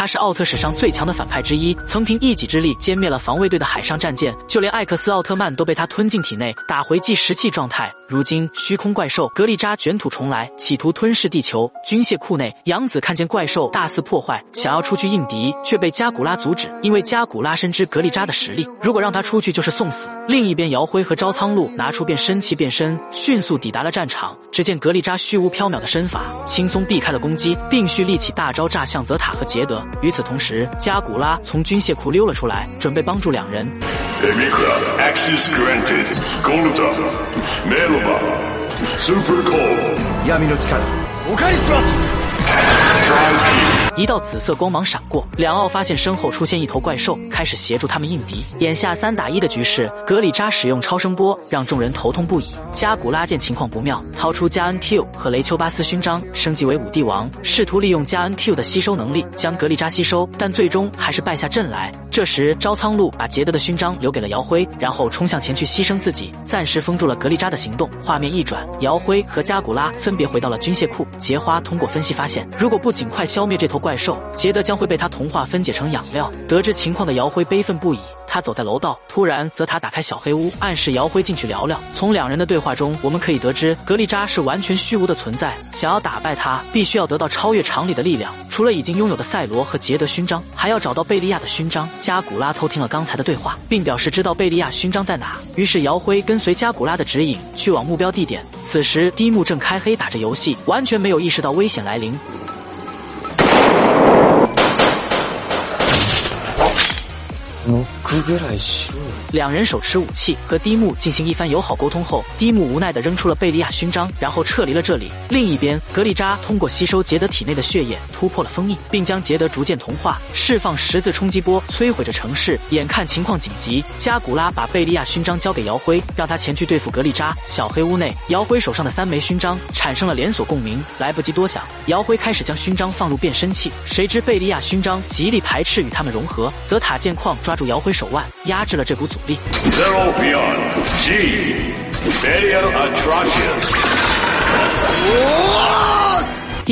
他是奥特史上最强的反派之一，曾凭一己之力歼灭了防卫队的海上战舰，就连艾克斯奥特曼都被他吞进体内，打回计时器状态。如今虚空怪兽格利扎卷土重来，企图吞噬地球。军械库内，杨子看见怪兽大肆破坏，想要出去应敌，却被加古拉阻止，因为加古拉深知格利扎的实力，如果让他出去就是送死。另一边，姚辉和招苍鹭拿出变身器变身，迅速抵达了战场。只见格利扎虚无缥缈的身法，轻松避开了攻击，并蓄力起大招炸向泽塔和杰德。与此同时，加古拉从军械库溜了出来，准备帮助两人。Emikra, access granted. Golduta, Merloba, Super Cold. 闇の力、お返しします Try 一道紫色光芒闪过，两奥发现身后出现一头怪兽，开始协助他们应敌。眼下三打一的局势，格里扎使用超声波让众人头痛不已。加古拉见情况不妙，掏出加恩 Q 和雷丘巴斯勋章，升级为五帝王，试图利用加恩 Q 的吸收能力将格里扎吸收，但最终还是败下阵来。这时，招苍鹭把杰德的勋章留给了姚辉，然后冲向前去牺牲自己，暂时封住了格里扎的行动。画面一转，姚辉和加古拉分别回到了军械库。杰花通过分析发现，如果不尽快消灭这头怪怪兽，杰德将会被他同化分解成养料。得知情况的姚辉悲愤不已。他走在楼道，突然泽塔打开小黑屋，暗示姚辉进去聊聊。从两人的对话中，我们可以得知格利扎是完全虚无的存在。想要打败他，必须要得到超越常理的力量。除了已经拥有的赛罗和杰德勋章，还要找到贝利亚的勋章。加古拉偷听了刚才的对话，并表示知道贝利亚勋章在哪。于是姚辉跟随加古拉的指引，去往目标地点。此时低木正开黑打着游戏，完全没有意识到危险来临。两人手持武器和低木进行一番友好沟通后，低木无奈地扔出了贝利亚勋章，然后撤离了这里。另一边，格利扎通过吸收杰德体内的血液，突破了封印，并将杰德逐渐同化，释放十字冲击波，摧毁着城市。眼看情况紧急，加古拉把贝利亚勋章交给姚辉，让他前去对付格利扎。小黑屋内，姚辉手上的三枚勋章产生了连锁共鸣，来不及多想，姚辉开始将勋章放入变身器。谁知贝利亚勋章极力排斥与他们融合，泽塔见况，抓住姚辉手腕，压制了这股阻力。Zero Beyond G. Burial Atrocious.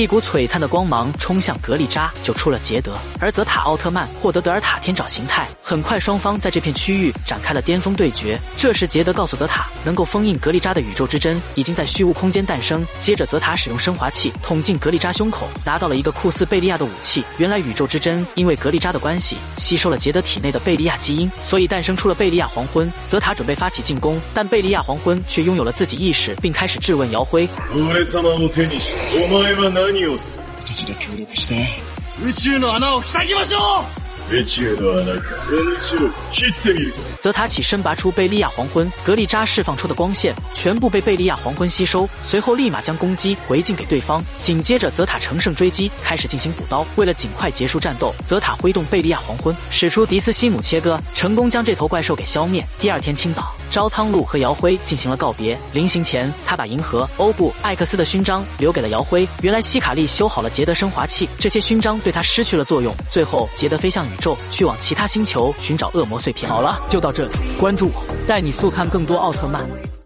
一股璀璨的光芒冲向格利扎，救出了杰德。而泽塔奥特曼获得德尔塔天爪形态。很快，双方在这片区域展开了巅峰对决。这时，杰德告诉泽塔，能够封印格利扎的宇宙之针已经在虚无空间诞生。接着，泽塔使用升华器捅进格利扎胸口，拿到了一个酷似贝利亚的武器。原来，宇宙之针因为格利扎的关系，吸收了杰德体内的贝利亚基因，所以诞生出了贝利亚黄昏。泽塔准备发起进攻，但贝利亚黄昏却拥有了自己意识，并开始质问姚辉。何をする私と協力して宇宙の穴を塞ぎましょう宇宙の穴か宇宙切ってみるか泽塔起身拔出贝利亚黄昏，格利扎释放出的光线全部被贝利亚黄昏吸收，随后立马将攻击回敬给对方。紧接着，泽塔乘胜追击，开始进行补刀。为了尽快结束战斗，泽塔挥动贝利亚黄昏，使出迪斯西姆切割，成功将这头怪兽给消灭。第二天清早， 招苍鹭和姚辉进行了告别。临行前，他把银河、欧布、艾克斯的勋章留给了姚辉。原来希卡利修好了捷德升华器，这些勋章对他失去了作用。最后，杰德飞向宇宙，去往其他星球寻找恶魔碎片。好了，就。到这里，关注我，带你速看更多奥特曼。